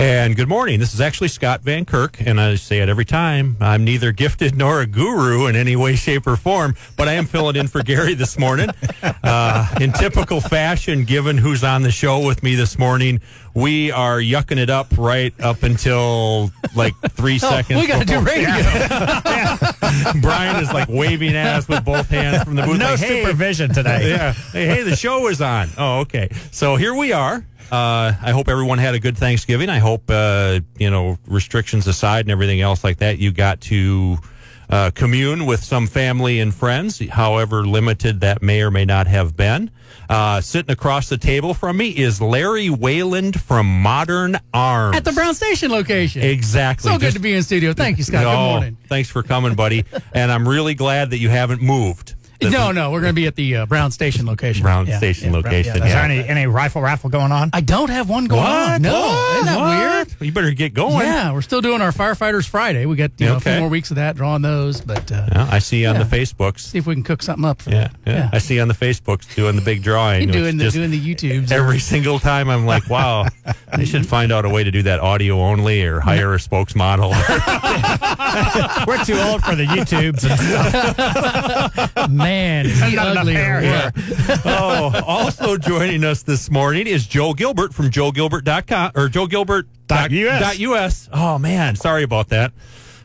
And good morning. This is actually Scott Van Kirk, and I say it every time. I'm neither gifted nor a guru in any way, shape, or form, but I am filling in for Gary this morning. Uh, in typical fashion, given who's on the show with me this morning, we are yucking it up right up until like three seconds. Oh, we got to do radio. Brian is like waving at us with both hands from the booth. No like, hey, supervision today. yeah. Hey, hey, the show is on. Oh, okay. So here we are. Uh, I hope everyone had a good Thanksgiving. I hope, uh, you know, restrictions aside and everything else like that, you got to uh, commune with some family and friends, however limited that may or may not have been. Uh, sitting across the table from me is Larry Wayland from Modern Arms. At the Brown Station location. Exactly. So good Just- to be in studio. Thank you, Scott. Good Oh, morning. Thanks for coming, buddy. and I'm really glad that you haven't moved. This No, no, we're going to be at the uh, Brown Station location. Brown Yeah, Station yeah, location. Is there any, any rifle raffle going on? I don't have one going on. No, What? isn't that What? weird? You better get going. Yeah, we're still doing our Firefighters Friday. We got you know, a few more weeks of that, drawing those, but uh, Yeah, I see you on Yeah. the Facebooks. see if we can cook something up for Yeah, that. yeah, I see you on the Facebooks doing the big drawing. Doing the doing the YouTubes. every single time. I'm like, wow, they should find out a way to do that audio only or hire a spokesmodel. We're too old for the YouTubes and stuff. Man, is he Not enough ugly or hair what? oh, also joining us this morning is Joe Gilbert from joegilbert.com or Joe Gilbert Dot US. Oh man, sorry about that.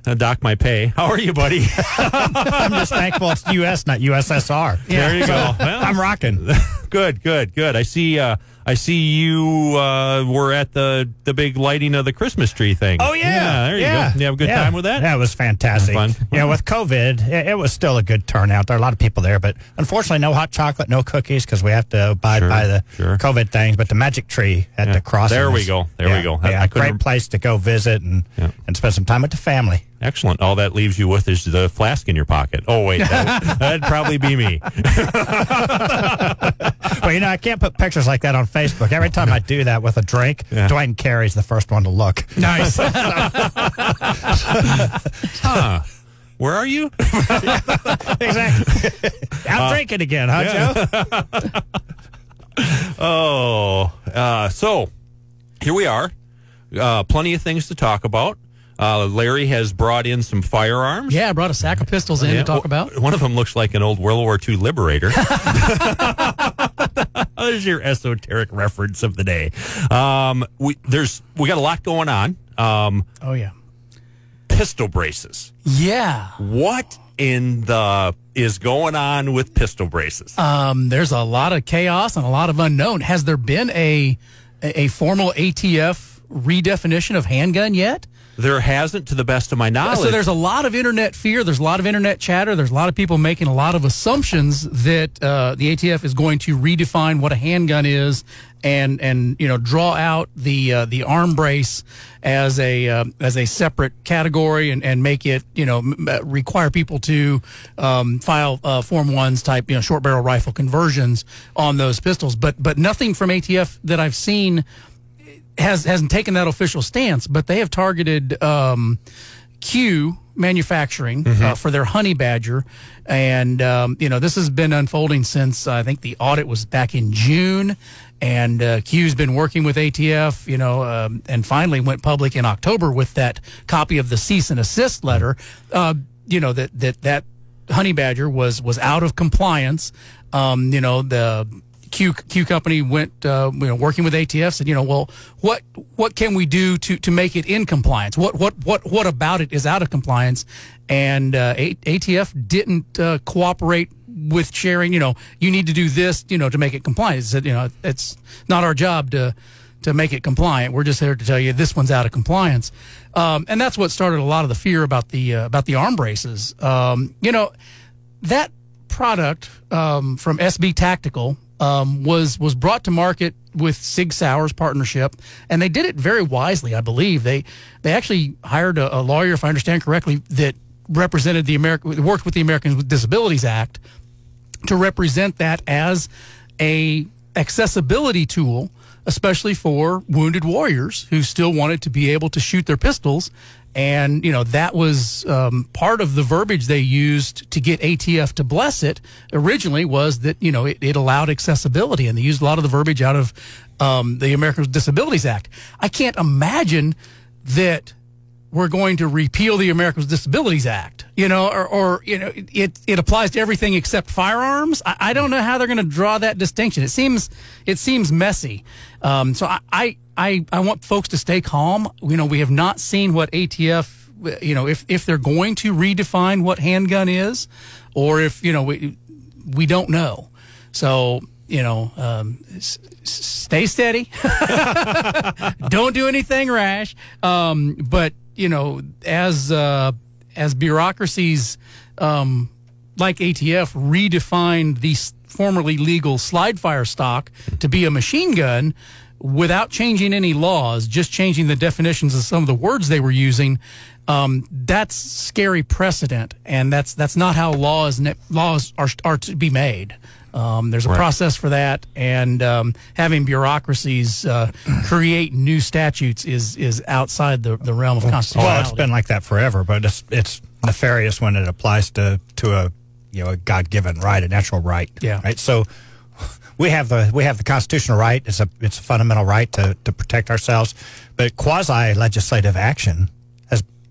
Dock my pay. How are you, buddy? I'm just thankful it's U.S., not USSR. There you go. Well, I'm rocking. good, good, good. I see. Uh, I see you uh, were at the the big lighting of the Christmas tree thing. Oh yeah, there you yeah. go. You have a good Yeah. time with that. Yeah, it was fantastic. Fun. Know, with COVID, it, it was still a good turnout. There are a lot of people there, but unfortunately, no hot chocolate, no cookies because we have to abide Sure, by the sure. COVID things. But the magic tree at Yeah. the crossing. There we go. There we go. I- Yeah, I great place to go visit and Yeah. and spend some time with the family. Excellent. All that leaves you with is the flask in your pocket. Oh wait, that, that'd probably be me. well, you know, I can't put pictures like that on Facebook. Every time I do that with a drink, Yeah. Dwayne Carey's the first one to look. Nice. Huh? Where are you? exactly. I'm drinking again, huh, yeah. Joe? Oh, uh, so here we are. Uh, plenty of things to talk about. Uh, Larry has brought in some firearms. yeah, I brought a sack of pistols in Yeah, to talk about. One of them looks like an old World War II Liberator. There's your esoteric reference of the day. Um, we there's we got a lot going on. Um, Oh yeah. pistol braces. Yeah. What in the is going on with pistol braces? Um, there's a lot of chaos and a lot of unknown. Has there been a a formal ATF redefinition of handgun yet? There hasn't, to the best of my knowledge. So there's a lot of internet fear. There's a lot of internet chatter. There's a lot of people making a lot of assumptions that uh, the ATF is going to redefine what a handgun is, and and you know draw out the uh, the arm brace as a uh, as a separate category and, and make it you know m- uh, require people to um, file uh, Form Ones type you know short barrel rifle conversions on those pistols. But but nothing from ATF that I've seen has hasn't taken that official stance, but they have targeted um, Q manufacturing uh, for their honey badger, and um, you know this has been unfolding since I think the audit was back in June, and uh, Q's been working with ATF, you know, um, and finally went public in October with that copy of the cease and assist letter. Uh, you know that that that honey badger was was out of compliance. Um, you know the Q Q company went uh, you know working with ATF said you know well what what can we do to to make it in compliance? What what what what about it is out of compliance? And uh, A- ATF didn't uh, cooperate with sharing you know you need to do this you know to make it compliant. Said you know it's not our job to to make it compliant. We're just here to tell you this one's out of compliance. Um, and that's what started a lot of the fear about the uh, about the arm braces. Um, you know that product um, from SB Tactical um, was was brought to market with Sig Sauer's partnership, and they did it very wisely, I believe. They they actually hired a, a lawyer, if I understand correctly, that represented the American worked with the Americans with Disabilities Act to represent that as a accessibility tool especially for wounded warriors who still wanted to be able to shoot their pistols and you know that was um, part of the verbiage they used to get ATF to bless it originally was that you know it, it allowed accessibility and they used a lot of the verbiage out of um, the Americans with Disabilities Act. I can't imagine that we're going to repeal the Americans with Disabilities Act, you know, or, or you know, it, it applies to everything except firearms. I, I don't know how they're going to draw that distinction. It seems it seems messy. Um, so I, I I I want folks to stay calm. You know, we have not seen what ATF you know, if if they're going to redefine what handgun is, or if you know we we don't know. So you know, um, s- stay steady. don't do anything rash. Um, but you know, as uh, as bureaucracies um, like ATF redefined the formerly legal slide fire stock to be a machine gun without changing any laws, just changing the definitions of some of the words they were using. Um, that's scary precedent, and that's that's not how laws laws are are to be made. Um, there's a right. process for that, and um, having bureaucracies uh, create new statutes is is outside the, the realm of constitutionality. Well, it's been like that forever, but it's it's nefarious when it applies to to a you know a God given right, a natural right. Yeah. Right. So we have the we have the constitutional right. It's a it's a fundamental right to to protect ourselves, but quasi legislative action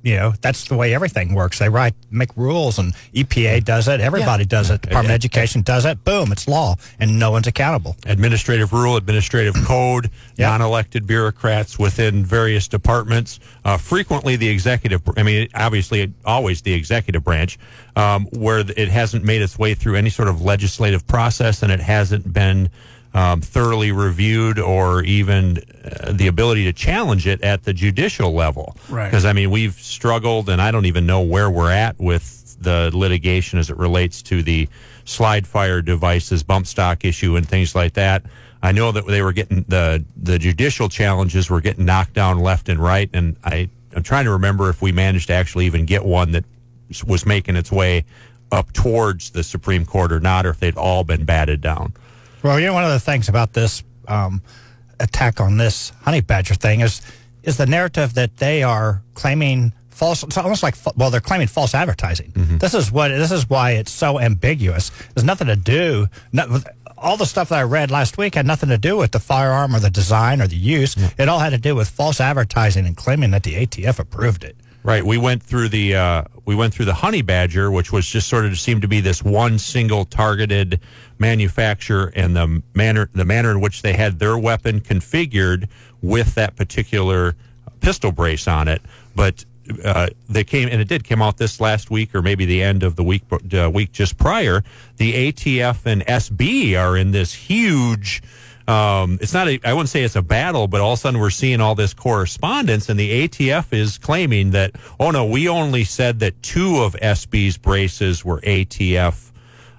you know that's the way everything works. They write, make rules, and EPA does it. Everybody yeah. does it. Department of Education does it. Boom, it's law, and no one's accountable. Administrative rule, administrative code, yep. non-elected bureaucrats within various departments. Uh, frequently, the executive. I mean, obviously, always the executive branch, um, where it hasn't made its way through any sort of legislative process, and it hasn't been um, thoroughly reviewed or even uh, the ability to challenge it at the judicial level. Right. Because, I mean, we've struggled, and I don't even know where we're at with the litigation as it relates to the slide fire devices, bump stock issue, and things like that. I know that they were getting the the judicial challenges were getting knocked down left and right, and I I'm trying to remember if we managed to actually even get one that was making its way up towards the Supreme Court or not, or if they'd all been batted down. Well, you know, one of the things about this um, attack on this honey badger thing is is the narrative that they are claiming false. It's almost like well, they're claiming false advertising. Mm-hmm. This is what this is why it's so ambiguous. There's nothing to do. all the stuff that I read last week had nothing to do with the firearm or the design or the use. Mm-hmm. It all had to do with false advertising and claiming that the ATF approved it. Right. We went through the uh, we went through the honey badger, which was just sort of seemed to be this one single targeted manufacturer and the manner the manner in which they had their weapon configured with that particular pistol brace on it. But uh, they came and it did come out this last week or maybe the end of the week uh, week just prior. The ATF and SB are in this huge um, it's not a, I wouldn't say it's a battle, but all of a sudden we're seeing all this correspondence, and the ATF is claiming that, oh no, we only said that two of SB's braces were ATF.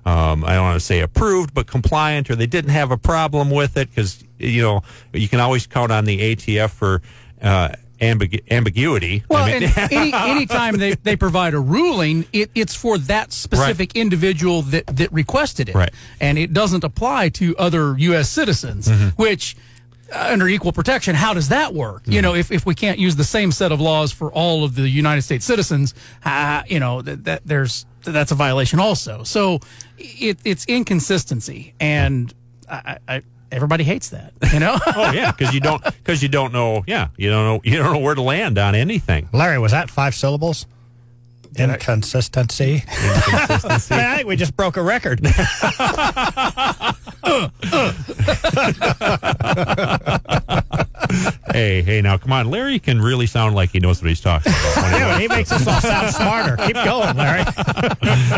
Um, I don't want to say approved, but compliant, or they didn't have a problem with it because you know you can always count on the ATF for uh, ambigu- ambiguity. Well, I mean, any anytime they, they provide a ruling, it, it's for that specific right. individual that, that requested it, right. and it doesn't apply to other U.S. citizens, mm-hmm. which. Uh, under equal protection, how does that work? Mm-hmm. You know, if, if we can't use the same set of laws for all of the United States citizens, uh, you know, that, that there's that's a violation also. So it, it's inconsistency, and I, I, everybody hates that, you know? oh yeah, because you don't because you don't know. Yeah, you don't know you don't know where to land on anything. Larry, was that five syllables? Inconsistency. Inconsistency. I think we just broke a record. hey, hey, now come on. Larry can really sound like he knows what he's talking about. yeah, he makes us all sound smarter. Keep going, Larry.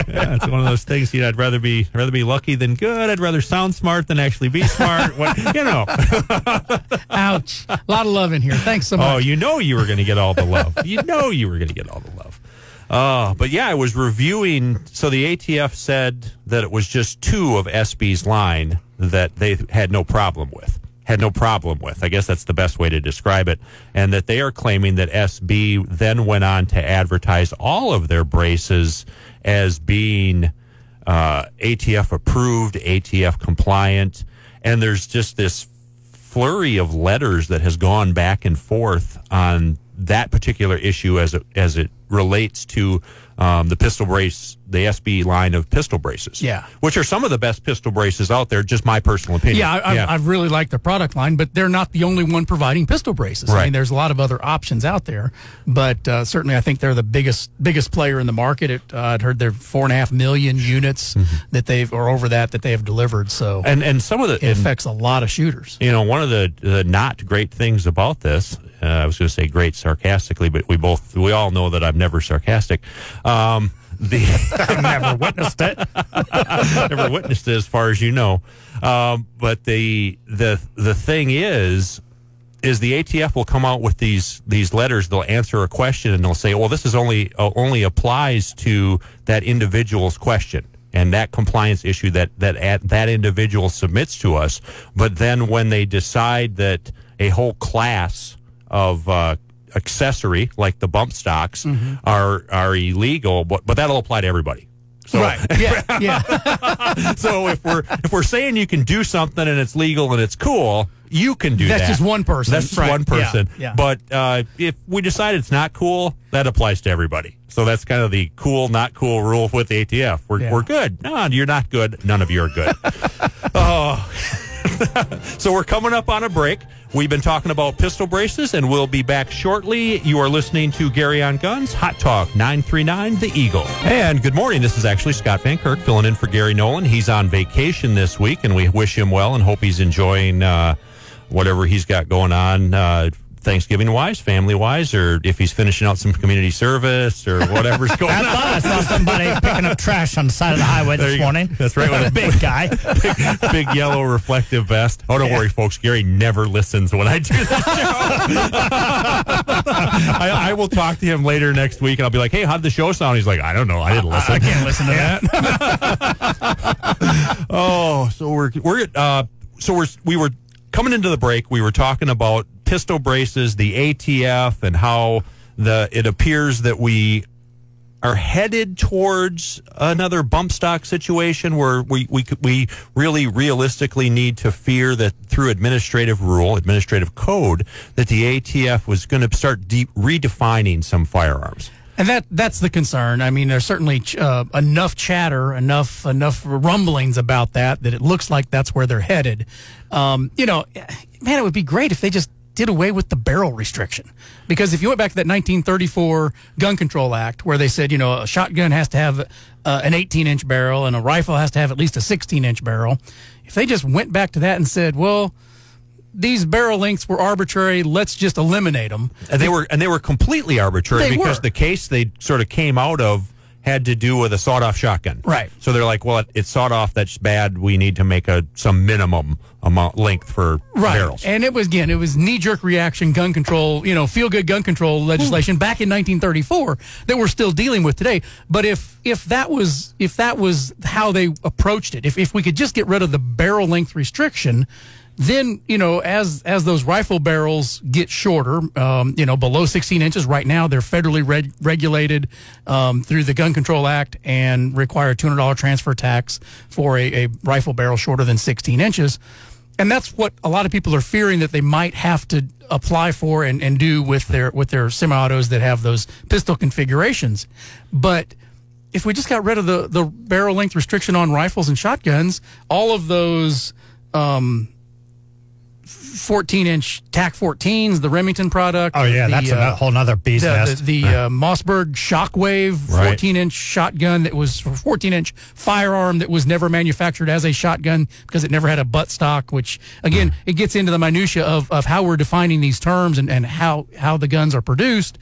yeah, it's one of those things. You know, I'd rather be rather be lucky than good. I'd rather sound smart than actually be smart. what, you know. Ouch. A lot of love in here. Thanks so oh, much. Oh, you know you were going to get all the love. You know you were going to get all the love. Uh, but yeah, I was reviewing. So the ATF said that it was just two of SB's line that they had no problem with. Had no problem with. I guess that's the best way to describe it. And that they are claiming that SB then went on to advertise all of their braces as being uh, ATF approved, ATF compliant. And there's just this flurry of letters that has gone back and forth on that particular issue as it, as it relates to um, the pistol brace, the SB line of pistol braces. Yeah. which are some of the best pistol braces out there. Just my personal opinion. Yeah, I, I, I really like the product line, but they're not the only one providing pistol braces. I mean, there's a lot of other options out there, but uh, certainly I think they're the biggest biggest player in the market. It, uh, I'd heard they're four and a half million units that they've or over that that they have delivered. So and and some of the it affects a lot of shooters. you know, one of the, the not great things about this, uh, I was going to say great sarcastically, but we both, we all know that I'm never sarcastic. Um, the I've never witnessed it. never witnessed it as far as you know. Um, but the the the thing is, is the ATF will come out with these these letters. They'll answer a question and they'll say, "Well, this is only uh, only applies to that individual's question." And that compliance issue that that at, that individual submits to us, but then when they decide that a whole class of uh, accessory like the bump stocks are are illegal, but but that'll apply to everybody. So, Right? Yeah, yeah. so if we're if we're saying you can do something and it's legal and it's cool, you can do That's that. That's just one person. That's just Right. one person. Yeah, yeah. But uh, if we decide it's not cool, that applies to everybody. So that's kind of the cool, not cool rule with the ATF. We're Yeah. we're good. No, you're not good. None of you are good. oh. so we're coming up on a break. We've been talking about pistol braces, and we'll be back shortly. You are listening to Gary on Guns, Hot Talk 939 The Eagle. And good morning. This is actually Scott Van Kirk filling in for Gary Nolan. He's on vacation this week, and we wish him well and hope he's enjoying uh, whatever he's got going on. Uh, Thanksgiving wise, family wise, or if he's finishing out some community service or whatever's going I on. thought I saw somebody picking up trash on the side of the highway There this go. morning. That's right, with a big guy. big, big yellow reflective vest. Oh, don't worry, folks. Gary never listens when I do the show. I, I will talk to him later next week, and I'll be like, "Hey, how'd the show sound?" He's like, "I don't know. I didn't listen." I can't listen to that. Oh, so we're we're uh, so we're we were coming into the break. We were talking about pistol braces, the ATF, and how the it appears that we are headed towards another bump stock situation where we we we really realistically need to fear that through administrative rule, administrative code, that the ATF was going to start de- redefining some firearms. And that that's the concern. I mean, there's certainly uh, enough chatter, enough enough rumblings about that that it looks like that's where they're headed. Um, you know, man, it would be great if they just did away with the barrel restriction. Because if you went back to that 1934 Gun Control Act, where they said, you know, a shotgun has to have uh, an 18 inch barrel and a rifle has to have at least a 16 inch barrel, if they just went back to that and said, well, these barrel lengths were arbitrary, let's just eliminate them. And they were and they were completely arbitrary They because were. the case they sort of came out of had to do with a sawed-off shotgun. Right. So they're like, well, it, it's sawed off. That's bad. We need to make a some minimum amount length for barrels. And it was again, it was knee jerk reaction gun control, you know, feel good gun control legislation back in 1934 that we're still dealing with today. But if if that was if that was how they approached it, if if we could just get rid of the barrel length restriction. Then you know, as as those rifle barrels get shorter, um, you know, below 16 inches. Right now, they're federally reg- regulated um, through the Gun Control Act and require a $200 transfer tax for a, a rifle barrel shorter than 16 inches and that's what a lot of people are fearing that they might have to apply for and, and do with their with their semi-autos that have those pistol configurations. But if we just got rid of the the barrel length restriction on rifles and shotguns, all of those um, 14 inch TAC 14s, the Remington product. Oh yeah, the, that's uh, a whole nother beast. the, the, the uh, Mossberg Shockwave Right. 14 inch shotgun that was 14 inch firearm that was never manufactured as a shotgun because it never had a butt stock, which again, it gets into the minutia of, of how we're defining these terms and, and how, how the guns are produced.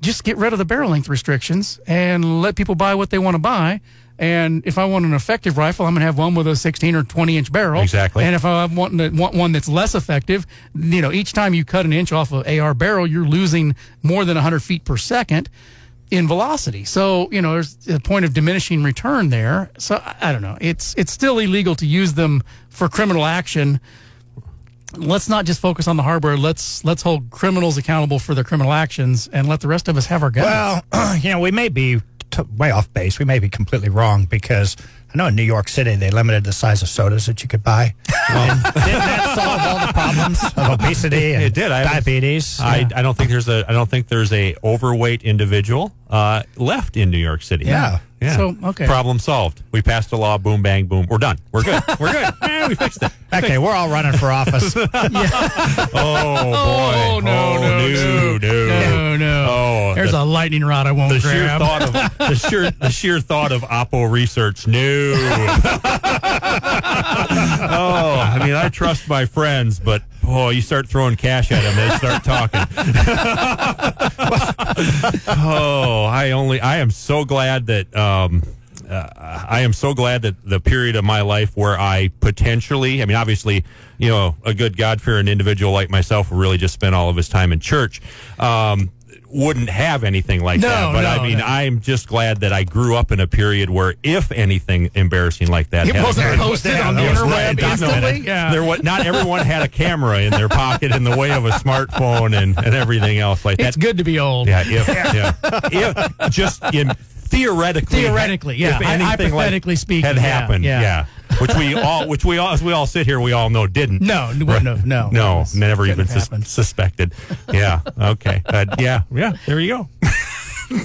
Just get rid of the barrel length restrictions and let people buy what they want to buy. And if I want an effective rifle, I'm going to have one with a 16 or 20 inch barrel. Exactly. And if I want, want one that's less effective, you know, each time you cut an inch off of AR barrel, you're losing more than 100 feet per second in velocity. So, you know, there's a point of diminishing return there. So I, I don't know. It's it's still illegal to use them for criminal action. Let's not just focus on the hardware. Let's let's hold criminals accountable for their criminal actions and let the rest of us have our guns. Well, you know, we may be t- way off base. We may be completely wrong because I know in New York City they limited the size of sodas that you could buy. And didn't that solve all the problems of obesity and It did. I diabetes? I, Yeah. I don't think there's a I don't think there's a overweight individual uh, left in New York City. Yeah. Yeah. So, okay. Problem solved. We passed a law. Boom, bang, boom. We're done. We're good. We're good. Eh, we fixed it. okay, we're all running for office. Oh boy. Oh, no, Oh, no, no, no. No, no. Oh, There's the- a lightning rod I won't the sheer thought of the sheer the sheer thought of Oppo research. No. oh, I mean, I trust my friends, but oh, you start throwing cash at them, they start talking. oh, I only I am so glad that um, uh, I am so glad that the period of my life where I potentially, I mean, obviously, you know, a good God fearing individual like myself really just spent all of his time in church. Um, wouldn't have anything like No, that but i mean no. i'm just glad that i grew up in a period where if anything embarrassing like that It wasn't posted on the that was interweb right, instantly. Yeah. there was not everyone had a camera in their pocket in the way of a smartphone and, and everything else like that. it's good to be old. Yeah, if, yeah. if just in theoretically, Theoretically, yeah. if anything like hypothetically speaking, had yeah, happened, yeah. yeah. Which we all, which we all, as we all sit here, we all know didn't. No, no, no, no. No, never even sus- suspected. Yeah. Okay. Uh, yeah. Yeah. There you go.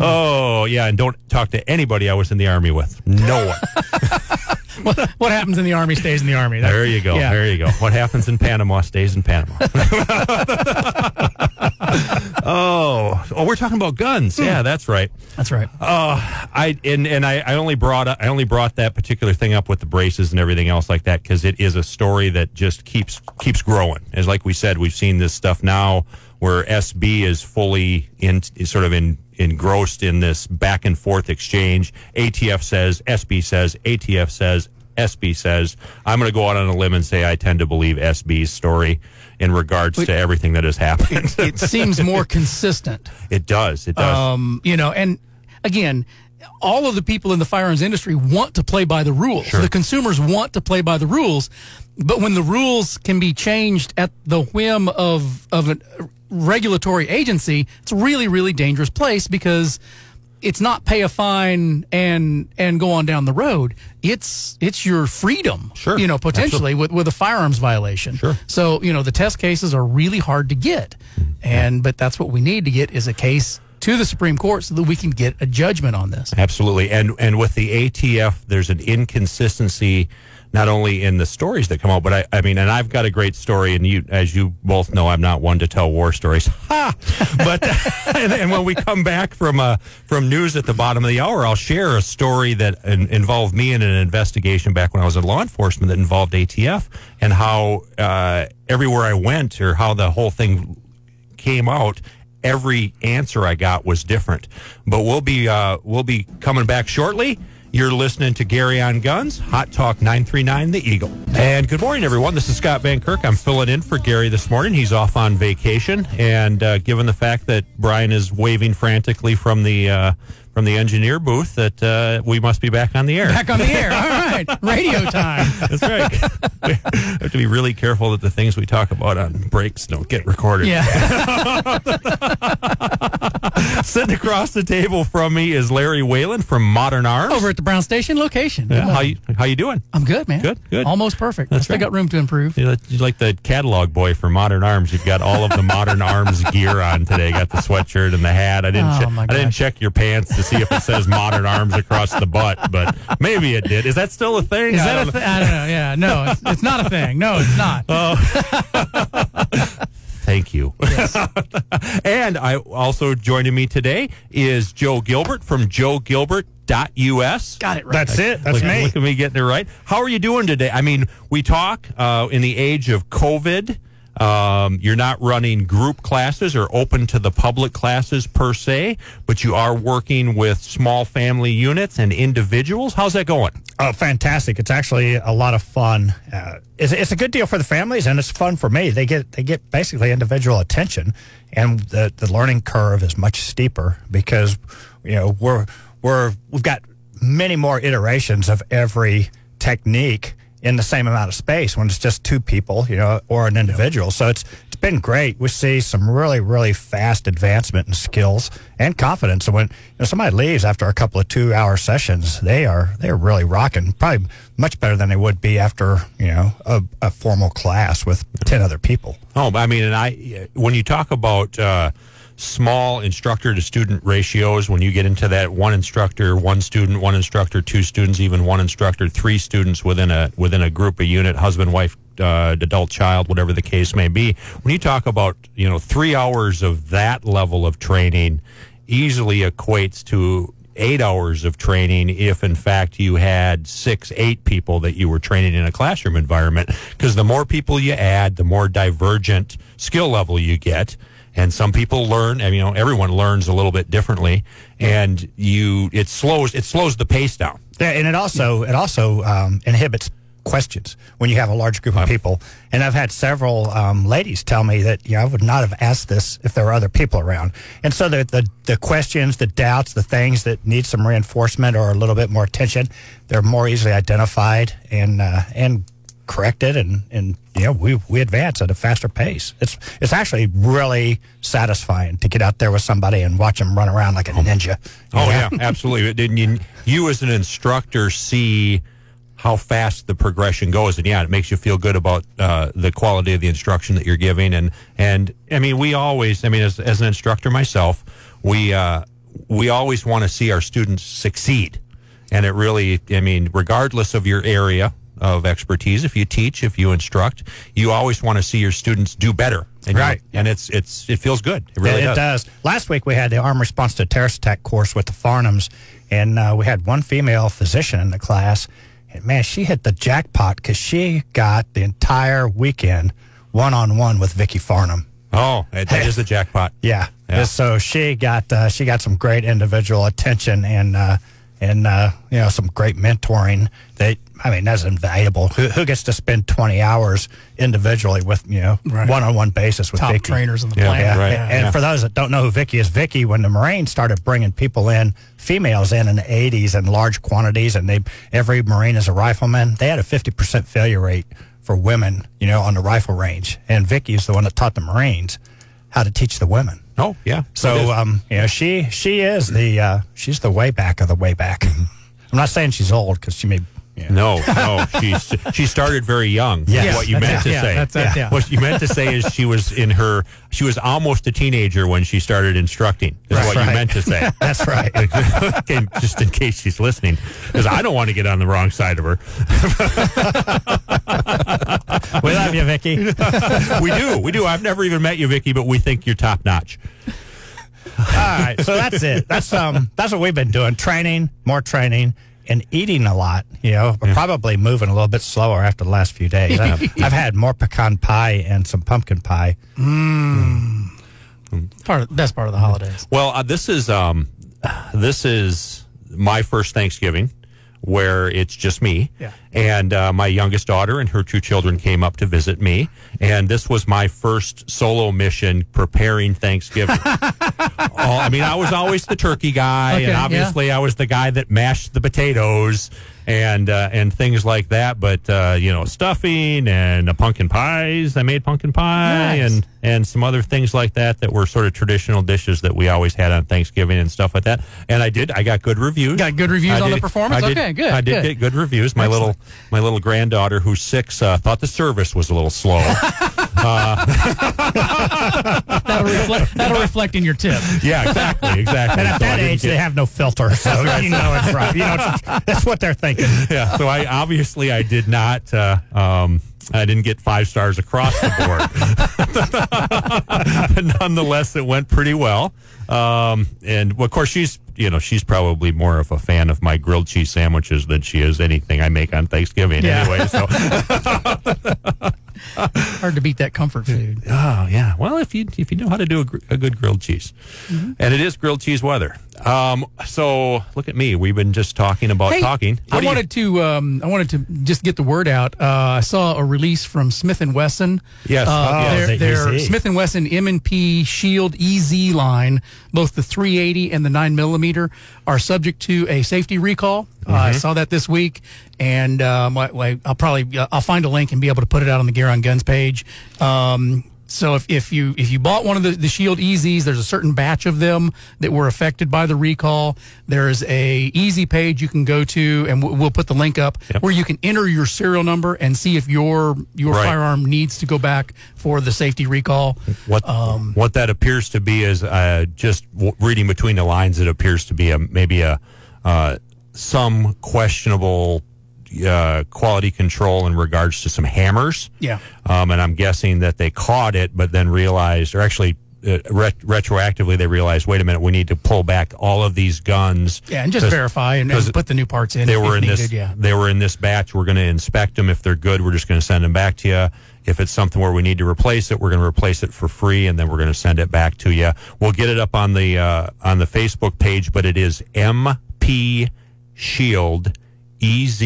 oh yeah, and don't talk to anybody I was in the army with. No one. what, what happens in the army stays in the army. That- There you go. Yeah. There you go. What happens in Panama stays in Panama. oh, oh, we're talking about guns. Yeah, that's right. That's right. Uh, I and and I, I only brought I only brought that particular thing up with the braces and everything else like that because it is a story that just keeps keeps growing. As like we said, we've seen this stuff now where SB is fully in is sort of in engrossed in this back and forth exchange. ATF says, SB says, ATF says, SB says. I'm going to go out on a limb and say I tend to believe SB's story in regards to everything that has happened. it seems more consistent. it does. It does. Um, you know, and again, all of the people in the firearms industry want to play by the rules. The consumers want to play by the rules, but when the rules can be changed at the whim of of a regulatory agency, it's a really really dangerous place because it's not pay a fine and and go on down the road. It's it's your freedom, Sure. you know, potentially with with a firearms violation. Sure. So you know the test cases are really hard to get, and but that's what we need to get is a case to the Supreme Court so that we can get a judgment on this. Absolutely, and and with the ATF, there's an inconsistency not only in the stories that come out, but I, I mean, and I've got a great story, and you, as you both know, I'm not one to tell war stories. Ha! But and, and when we come back from uh, from news at the bottom of the hour, I'll share a story that in, involved me in an investigation back when I was in law enforcement that involved ATF and how uh, everywhere I went or how the whole thing came out, every answer I got was different. But we'll be uh, we'll be coming back shortly. You're listening to Gary on Guns, Hot Talk 939 The Eagle. And good morning, everyone. This is Scott Van Kirk. I'm filling in for Gary this morning. He's off on vacation. And uh, given the fact that Brian is waving frantically from the uh, from the engineer booth, that uh, we must be back on the air. Back on the air. All right, radio time. That's right. we have to be really careful that the things we talk about on breaks don't get recorded. Yeah. Sitting across the table from me is Larry Whalen from Modern Arms. Over at the Brown Station location. Yeah, how you how you doing? I'm good, man. Good, good. Almost perfect. That's I still right. got room to improve. You're like, you're like the catalog boy for Modern Arms. You've got all of the Modern Arms gear on today. Got the sweatshirt and the hat. I didn't. Oh, che- I didn't check your pants to see if it says Modern Arms across the butt, but maybe it did. Is that still a thing? Is I that a thing? I don't know. Yeah, no, it's, it's not a thing. No, it's not. Oh. Thank you. and I also joining me today is Joe Gilbert from joegilbert.us. got it right. That's it. That's look, me. Look at me getting it right. How are you doing today? I mean, we talk uh, in the age of COVID. Um, you're not running group classes or open to the public classes per se, but you are working with small family units and individuals. How's that going? Oh, fantastic! It's actually a lot of fun. Uh, it's, it's a good deal for the families, and it's fun for me. They get they get basically individual attention, and the the learning curve is much steeper because you know we're we're we've got many more iterations of every technique in the same amount of space when it's just two people, you know, or an individual. So it's it's been great. We see some really, really fast advancement in skills and confidence. And when you know, somebody leaves after a couple of two-hour sessions, they are they are really rocking. Probably much better than they would be after you know a, a formal class with ten other people. Oh, I mean, and I when you talk about. Uh, small instructor to student ratios. When you get into that one instructor one student one instructor two students even one instructor three students within a within a group a unit husband wife uh, adult child whatever the case may be. When you talk about you know three hours of that level of training easily equates to eight hours of training if in fact you had six eight people that you were training in a classroom environment. Because the more people you add the more divergent skill level you get and some people learn and you know everyone learns a little bit differently and you it slows it slows the pace down Yeah, and it also it also um, inhibits questions when you have a large group of people. And I've had several um, ladies tell me that you know I would not have asked this if there were other people around. And so the the, the questions, the doubts, the things that need some reinforcement or a little bit more attention, they're more easily identified and uh, and corrected and and you know we we advance at a faster pace. It's it's actually really satisfying to get out there with somebody and watch them run around like a ninja. Oh know? yeah, absolutely. Didn't you, you as an instructor see how fast the progression goes, and yeah, it makes you feel good about uh, the quality of the instruction that you're giving, and and I mean, we always, I mean, as as an instructor myself, we uh, we always want to see our students succeed, and it really, I mean, regardless of your area of expertise, if you teach, if you instruct, you always want to see your students do better, and you- Right. and it's it's it feels good. It really it, does. does. Last week we had the arm response to terrorist attack course with the Farnams, and uh, we had one female physician in the class. And man, she hit the jackpot because she got the entire weekend one on one with Vicki Farnam. Oh, that is the jackpot. Yeah. Yeah. So she got uh, she got some great individual attention and uh, and uh, you know some great mentoring. That I mean that's invaluable. Who, who gets to spend twenty hours individually with you know Right. one on one basis with Top Vicki? trainers in the Yeah, planet. Yeah, right. And, and Yeah. for those that don't know who Vicki is, Vicki, when the Marines started bringing people in, females in in the 80s in large quantities, and they every Marine is a rifleman, they had a 50% failure rate for women, you know, on the rifle range. And Vicki is the one that taught the Marines how to teach the women. Oh, yeah. So, um, you know, she she is the uh, she's the way back of the way back. I'm not saying she's old because she may. Yeah. No, no, she she started very young. Yes. what you meant to Yeah, say. that's it, yeah. What you meant to say is she was in her she was almost a teenager when she started instructing. Is Right. what you meant to say. That's right. Okay, just in case she's listening, because I don't want to get on the wrong side of her. we love you, Vicki. we do, we do. I've never even met you, Vicki, but we think you're top notch. All right, so that's it. That's um that's what we've been doing: training, more training, and eating a lot. You know, we're probably moving a little bit slower after the last few days. I, I've had more pecan pie and some pumpkin pie. Part of, that's part of the holidays. Well, uh, this is um, this is my first Thanksgiving where it's just me. Yeah. And uh, my youngest daughter and her two children came up to visit me, and this was my first solo mission preparing Thanksgiving. oh, I mean, I was always the turkey guy, Okay, and yeah. obviously I was the guy that mashed the potatoes and uh, and things like that. But uh, you know, stuffing and uh, pumpkin pies. I made pumpkin pie Nice. and and some other things like that that were sort of traditional dishes that we always had on Thanksgiving and stuff like that. And I did. I got good reviews. Got good reviews I on the performance? Did- Okay, good, I did good. get good reviews. My little my little granddaughter, who's six, uh, thought the service was a little slow. That'll reflect, that'll reflect in your tip. yeah, exactly, exactly. And at So that age, get- they have no filter, so you know it's right. You know, that's what they're thinking. yeah. So I obviously I did not. Uh, um, I didn't get five stars across the board. but Nonetheless, it went pretty well. Um, and of course, she's you know she's probably more of a fan of my grilled cheese sandwiches than she is anything I make on Thanksgiving. Yeah. Anyway, so Hard to beat that comfort food. oh yeah. Well, if you if you know how to do a, gr- a good grilled cheese, Mm-hmm. and it is grilled cheese weather. Um, so look at me. We've been just talking about Hey, talking. I What you- wanted to um, I wanted to just get the word out. Uh, I saw a release from Smith and Wesson. Yes. uh, Oh, their, the their Smith and Wesson M and P Shield EZ line, both the 380 and the 9 millimeter, are subject to a safety recall. Uh, I Mm-hmm. saw that this week, and um, I, I- I'll probably uh, I'll find a link and be able to put it out on the Gary on Guns page. Um, so if, if you if you bought one of the, the Shield Easies, there's a certain batch of them that were affected by the recall. There's a easy page you can go to, and we'll, we'll put the link up Yep. where you can enter your serial number and see if your your Right. firearm needs to go back for the safety recall. What what that appears to be is uh, just w- reading between the lines. It appears to be a maybe a uh, some questionable uh, quality control in regards to some hammers. Yeah. Um, and I'm guessing that they caught it, but then realized, or actually uh, ret- retroactively, they realized, wait a minute, we need to pull back all of these guns. Yeah, and just verify and, and put the new parts in. they were in needed, this Yeah. they were in this batch we're going to inspect them if they're good we're just going to send them back to you if it's something where we need to replace it we're going to replace it for free and then we're going to send it back to you we'll get it up on the uh, on the facebook page but it is mp shield ez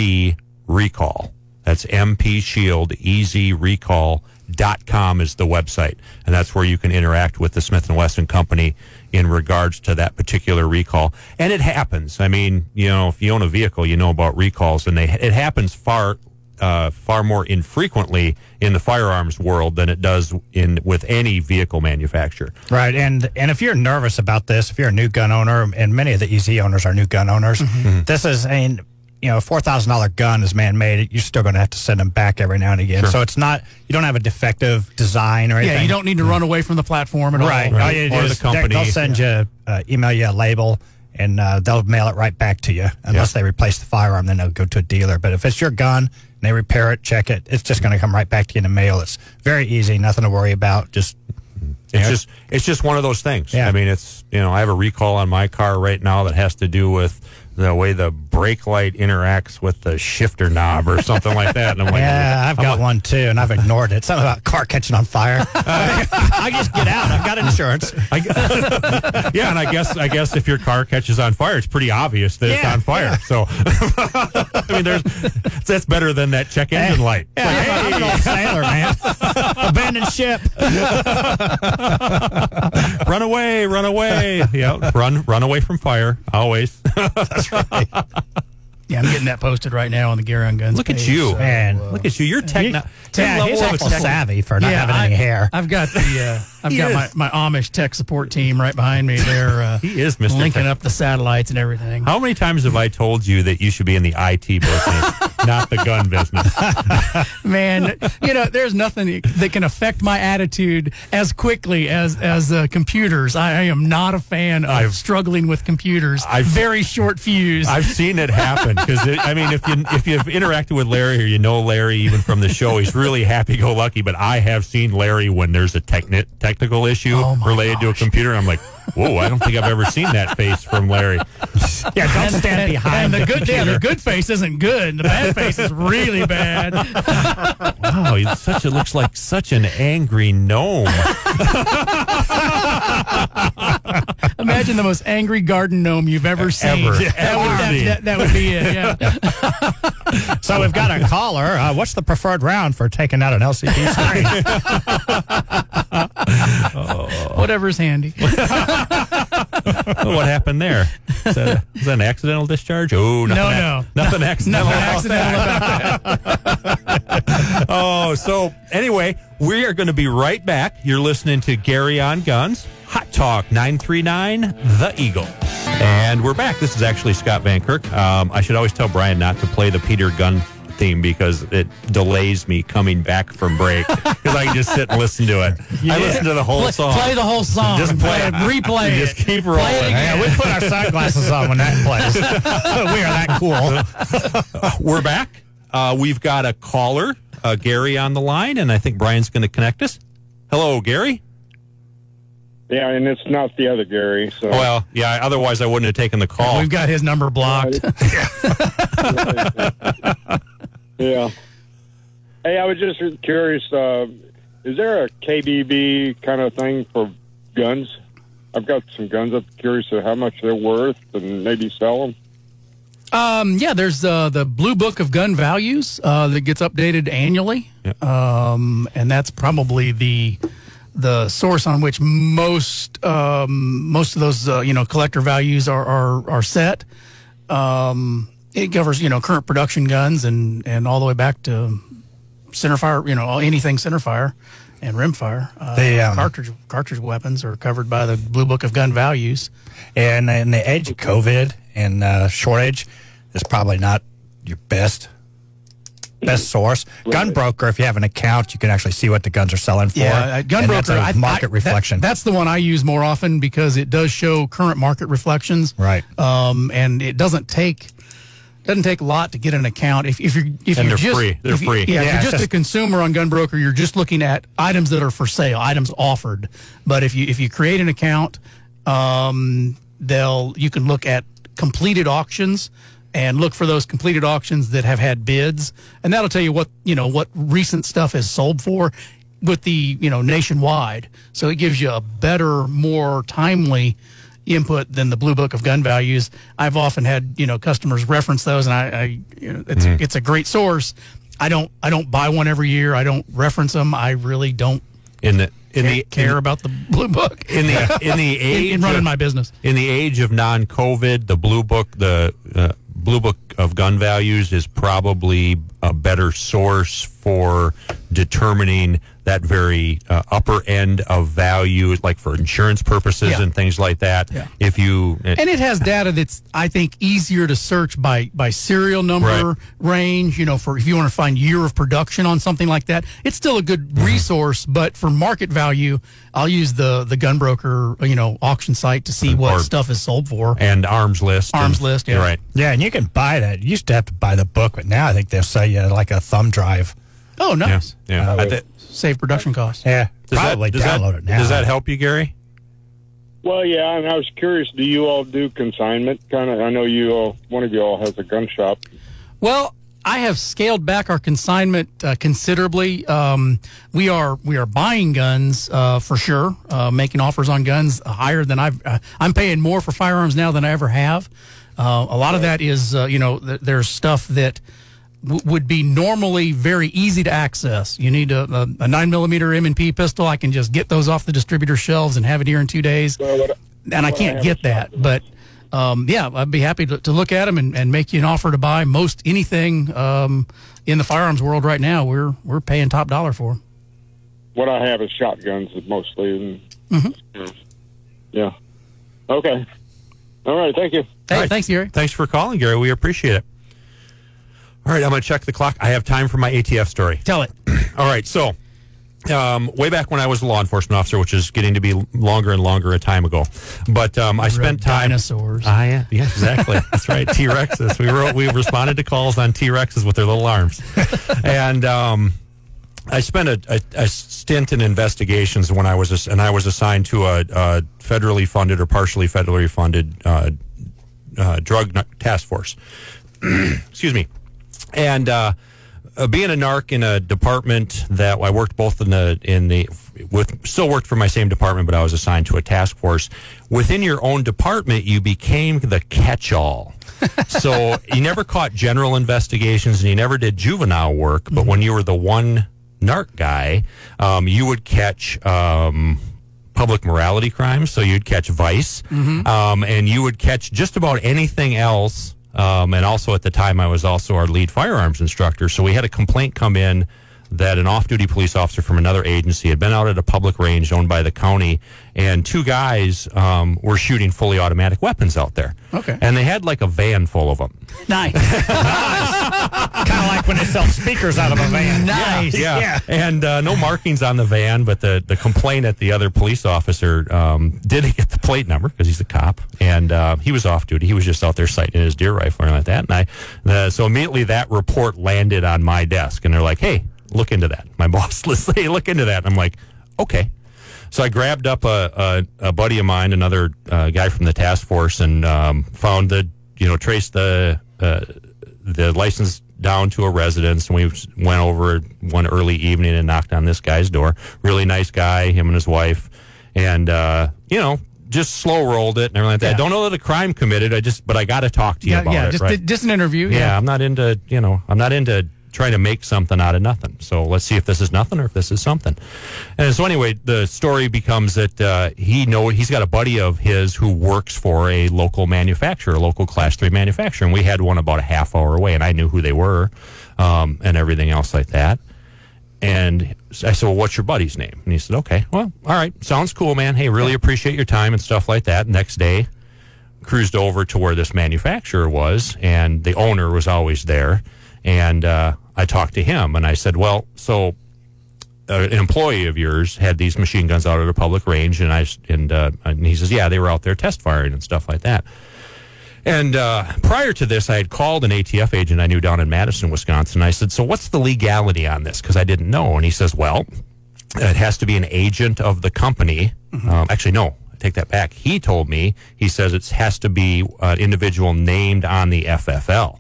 recall. That's mp shield ez recall dot com is the website. And that's where you can interact with the smith and wesson company in regards to that particular recall. And it happens. I mean you know if you own a vehicle you know about recalls. And they it happens far uh, far more infrequently in the firearms world than it does in with any vehicle manufacturer. Right, and and if you're nervous about this, if you're a new gun owner, and many of the EZ owners are new gun owners, Mm-hmm. this is I mean, you know, a four thousand dollar gun is man made. You're still going to have to send them back every now and again. So it's not you don't have a defective design or anything. Yeah, you don't need to run away from the platform at Right, all. all you do Or the is they- company. they'll send you uh, email you a label. And uh, they'll mail it right back to you unless they replace the firearm. Then they'll go to a dealer. But if it's your gun and they repair it, check it, it's just going to come right back to you in the mail. It's very easy, nothing to worry about. Just It's Yeah. just it's just one of those things. Yeah. I mean, it's you know I have a recall on my car right now that has to do with the way the brake light interacts with the shifter knob or something like that. And I'm like, Yeah, I've I'm got like, one too, and I've ignored it. Something about car catching on fire. I just get out. I've got insurance. yeah, and I guess I guess if your car catches on fire, it's pretty obvious that it's on fire. yeah. So I mean, there's that's better than that check engine light. Yeah, I'm an old sailor, man. Abandoned ship. run away, run away. Yeah, run run away from fire always. That's right. Yeah, I'm getting that posted right now on the Gary on Guns. Look at you, so, Man. uh, Look at you. You're techno. Yeah, he's awful savvy for not having I, any hair. I've got the uh, I've got is. my, my Amish tech support team right behind me. They're uh, He is Mr. linking Tech. up the satellites and everything. How many times have I told you that you should be in the IT business, not the gun business? Man, you know, there's nothing that can affect my attitude as quickly as as uh, computers. I, I am not a fan of I've- struggling with computers. I've- Very short fuse. I've seen it happen because I mean, if you if you've interacted with Larry or you know Larry even from the show, he's really happy-go-lucky. But I have seen Larry when there's a techni- technical issue Oh, related to a computer. I'm like, whoa, I don't think I've ever seen that face from Larry. Yeah, don't stand and, behind and the the good yeah, the good face isn't good. The bad face is really bad. Wow, he's such a looks like such an angry gnome. Imagine the most angry garden gnome you've ever seen. Ever. That, Ever would, that, seen. that, that would be it. Yeah. So we've got a caller. Uh, what's the preferred round for taking out an LCD screen? Whatever's handy. what happened there? Is that, is that an accidental discharge? Oh, nothing No, no. nothing accidental. Nothing accidental about that. Oh, so anyway, we are going to be right back. You're listening to Gary on Guns, Hot Talk 939, The Eagle. And we're back. This is actually Scott Van Kirk. Um, I should always tell Brian not to play the Peter Gunn theme because it delays me coming back from break because I can just sit and listen to it. Yeah. I listen to the whole Play, song. play the whole song. Just play it. Replay it. Just it. keep Play rolling. it again. yeah, we put our sunglasses on when that plays. we are that cool. We're back. Uh, we've got a caller, uh, Gary, on the line, and I think Brian's going to connect us. Hello, Gary. Yeah, and it's not the other Gary. So Well, yeah. Otherwise, I wouldn't have taken the call. We've got his number blocked. Yeah. Hey, I was just curious. Uh, is there a KBB kind of thing for guns? I've got some guns. I'm curious of how much they're worth and maybe sell them. Um, yeah, there's uh, the Blue Book of Gun Values uh, that gets updated annually, um, and that's probably the the source on which most um, most of those uh, you know collector values are are, are set. Um, it covers you know current production guns and and all the way back to center fire you know anything center fire and rimfire. Uh, The, um, cartridge cartridge weapons are covered by the Blue Book of Gun Values. And in the age of COVID and uh, shortage, is probably not your best best source. Gun broker, if you have an account, you can actually see what the guns are selling for. Yeah, uh, gun broker. That's a I- market I- that- reflection. that's the one I use more often because it does show current market reflections. Right. Um, and it doesn't take doesn't take a lot to get an account if, if you're if And you're they're just free. They're if you- free. Yeah, Yeah, if you're just, just- a consumer on GunBroker, You're just looking at items that are for sale, items offered. But if you if you create an account, um, they'll you can look at completed auctions and look for those completed auctions that have had bids, and that'll tell you what you know what recent stuff has sold for with the you know nationwide. So it gives you a better, more timely input than the blue book of gun values. I've often had you know customers reference those, and I, I you know it's it's a great source. I don't I don't buy one every year. I don't reference them. I really don't in the in the care about the blue book in the in the in, age in running of- my business. in the age of non-COVID, the blue book, the uh, blue book of gun values is probably a better source for determining that very uh, upper end of value, like for insurance purposes Yeah. and things like that. Yeah. If you And it has data that's I think easier to search by by serial number Right. range. You know, for if you want to find year of production on something like that, it's still a good Mm-hmm. resource. But for market value, I'll use the the gun broker you know auction site to see what Or- stuff is sold for. and arms list, Arms and- list, yeah. you're right. yeah, and you can buy that. You used to have to buy the book, but now I think they'll sell you like a thumb drive. Oh, Yeah, nice. yeah. Uh, I thi- Save production costs. Yeah, does probably that, does download that, it now. Does that help you, Gary? Well, yeah, and I was curious. Do you all do consignment? Kind of. I know you all. One of you all has a gun shop. Well, I have scaled back our consignment uh, considerably. Um, we are we are buying guns uh, for sure, uh, making offers on guns higher than I've. Uh, I'm paying more for firearms now than I ever have. Uh, a lot of that is uh, you know th- there's stuff that w- would be normally very easy to access. You need a, a, a nine millimeter M and P pistol. I can just get those off the distributor shelves and have it here in two days Well, what, and I can't have get that. But um, yeah, I'd be happy to, to look at them and, and make you an offer to buy most anything um, in the firearms world right now. We're we're paying top dollar for. what I have is shotguns mostly. And, Yeah. Okay. All right. Thank you. Hey, All right. thanks, Gary. Thanks for calling, Gary. We appreciate it. All right, I'm going to check the clock. I have time for my ATF story. Tell it. All right, so um, way back when I was a law enforcement officer, which is getting to be longer and longer a time ago, but um, I spent time. dinosaurs. Ah, yeah, yeah, exactly. That's right. T Rexes. We wrote, we responded to calls on T Rexes with their little arms, and um, I spent a, a, a stint in investigations when I was and I was assigned to a, a federally funded or partially federally funded uh, uh, drug n- task force. Excuse me, and. Uh, uh, being a narc in a department that I worked both in the in the with still worked for my same department, but I was assigned to a task force within your own department. You became the catch-all. so you never caught general investigations, and you never did juvenile work. But when you were the one narc guy, um, you would catch. Um, public morality crimes. So you'd catch vice, um, and you would catch just about anything else. Um, and also at the time, I was also our lead firearms instructor. So we had a complaint come in that an off-duty police officer from another agency had been out at a public range owned by the county, and two guys um, were shooting fully automatic weapons out there. Okay. and they had like a van full of them. nice. kind of like when they sell speakers out of a van. Nice. Yeah, and uh, no markings on the van, but the, the complaint at the other police officer um, did get the plate number because he's a cop, and uh, he was off duty. He was just out there sighting his deer rifle and like that. And I, uh, so immediately that report landed on my desk, and they're like, "Hey, look into that." My boss, let's say, look into that. And I'm like, "Okay." So I grabbed up a, a, a buddy of mine, another uh, guy from the task force, and um, found the you know traced the uh, the license down to a residence, and we went over one early evening and knocked on this guy's door. Really nice guy, him and his wife, and uh, you know just slow rolled it and everything like that. Yeah. I don't know that a crime committed. I just but I got to talk to you yeah, about yeah. it. Just right? just an interview. yeah, I'm not into you know I'm not into trying to make something out of nothing. So let's see if this is nothing or if this is something. And so anyway, the story becomes that uh, he know he's got a buddy of his who works for a local manufacturer, a local class three manufacturer, and we had one about a half hour away, and I knew who they were um, and everything else like that. and I said, "Well, what's your buddy's name?" And he said, "Okay, well, all right, sounds cool, man. Hey, really appreciate your time and stuff like that." Next day, cruised over to where this manufacturer was, and the owner was always there. And uh, I talked to him, and I said, "Well, so uh, an employee of yours had these machine guns out at a public range, and I and uh, and he says, yeah, they were out there test firing and stuff like that." And uh, prior to this, I had called an ATF agent I knew down in Madison, Wisconsin. I said, "So what's the legality on this?" Because I didn't know. And he says, "Well, it has to be an agent of the company." Um, actually, no, I take that back. He told me he says it has to be an individual named on the FFL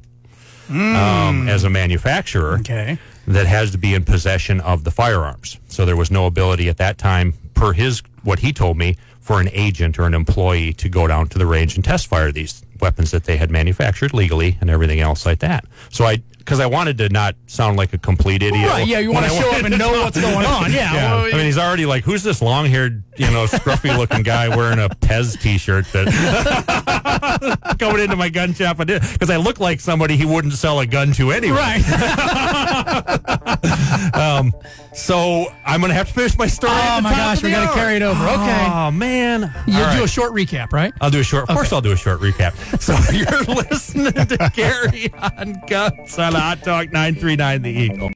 um, as a manufacturer Okay. that has to be in possession of the firearms. So there was no ability at that time, per his what he told me, for an agent or an employee to go down to the range and test fire these weapons that they had manufactured legally and everything else like that. So I, because I wanted to not sound like a complete idiot. Right, yeah, you want to show up and know what's going on. Yeah. yeah, well, I mean, he's already like, who's this long-haired, you know, scruffy-looking guy wearing a Pez T-shirt that coming into my gun shop? Because I look like somebody he wouldn't sell a gun to anyway. right. Um, so I'm gonna have to finish my story. oh my gosh, we got to carry it over. Okay. Oh man, You'll All do right. a short recap, right? I'll do a short. Of course, I'll do a short recap. So you're listening to Gary on Guns on Hot Talk 939 The Eagle.